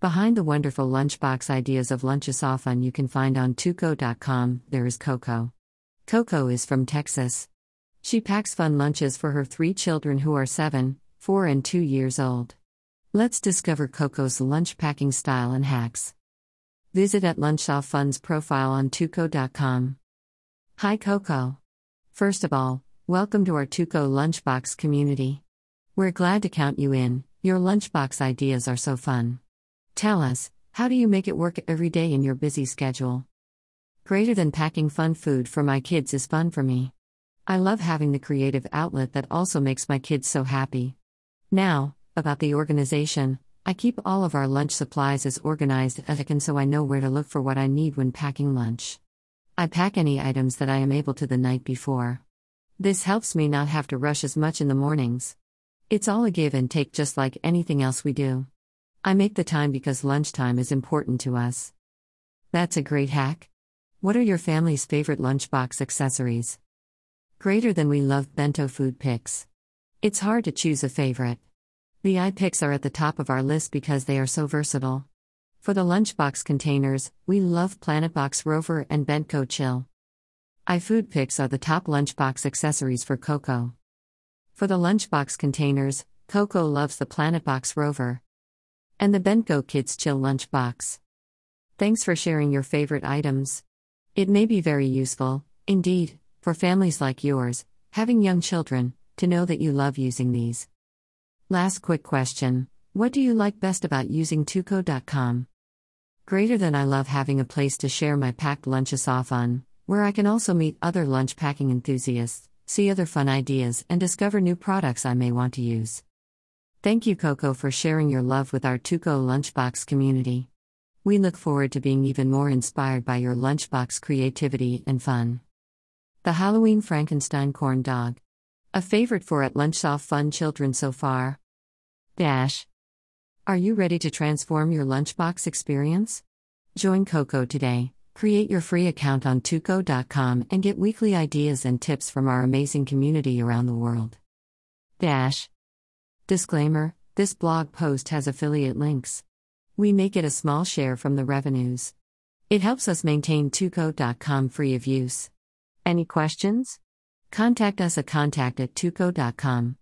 Behind the wonderful lunchbox ideas of Lunchesoffun you can find on teuko.com, there is Coco. Coco is from Texas. She packs fun lunches for her three children who are 7, 4, and 2 years old. Let's discover Coco's lunch packing style and hacks. Visit at Lunchesoffun's profile on teuko.com. Hi Coco. First of all, welcome to our Teuko Lunchbox community. We're glad to count you in, your lunchbox ideas are so fun. Tell us, how do you make it work every day in your busy schedule? Greater than packing fun food for my kids is fun for me. I love having the creative outlet that also makes my kids so happy. Now, about the organization, I keep all of our lunch supplies as organized as I can so I know where to look for what I need when packing lunch. I pack any items that I am able to the night before. This helps me not have to rush as much in the mornings. It's all a give and take just like anything else we do. I make the time because lunchtime is important to us. That's a great hack. What are your family's favorite lunchbox accessories? Greater than we love bento food picks. It's hard to choose a favorite. The iPicks are at the top of our list because they are so versatile. For the lunchbox containers, we love PlanetBox Rover and Bentgo Chill. iFood picks are the top lunchbox accessories for Coco. For the lunchbox containers, Coco loves the PlanetBox Rover and the Bentgo Kids Chill Lunchbox. Thanks for sharing your favorite items. It may be very useful, indeed, for families like yours, having young children, to know that you love using these. Last quick question What do you like best about using Teuko.com? Greater than I love having a place to share my packed lunches off on, where I can also meet other lunch packing enthusiasts, see other fun ideas, and discover new products I may want to use. Thank you, Coco, for sharing your love with our Teuko Lunchbox community. We look forward to being even more inspired by your lunchbox creativity and fun. The Halloween Frankenstein Corn Dog. A favorite for at Lunchesoffun children so far. Dash. Are you ready to transform your lunchbox experience? Join Coco today. Create your free account on teuko.com and get weekly ideas and tips from our amazing community around the world. Dash. Disclaimer This blog post has affiliate links. We make it a small share from the revenues. It helps us maintain teuko.com free of use. Any questions? Contact us at contact at teuko.com.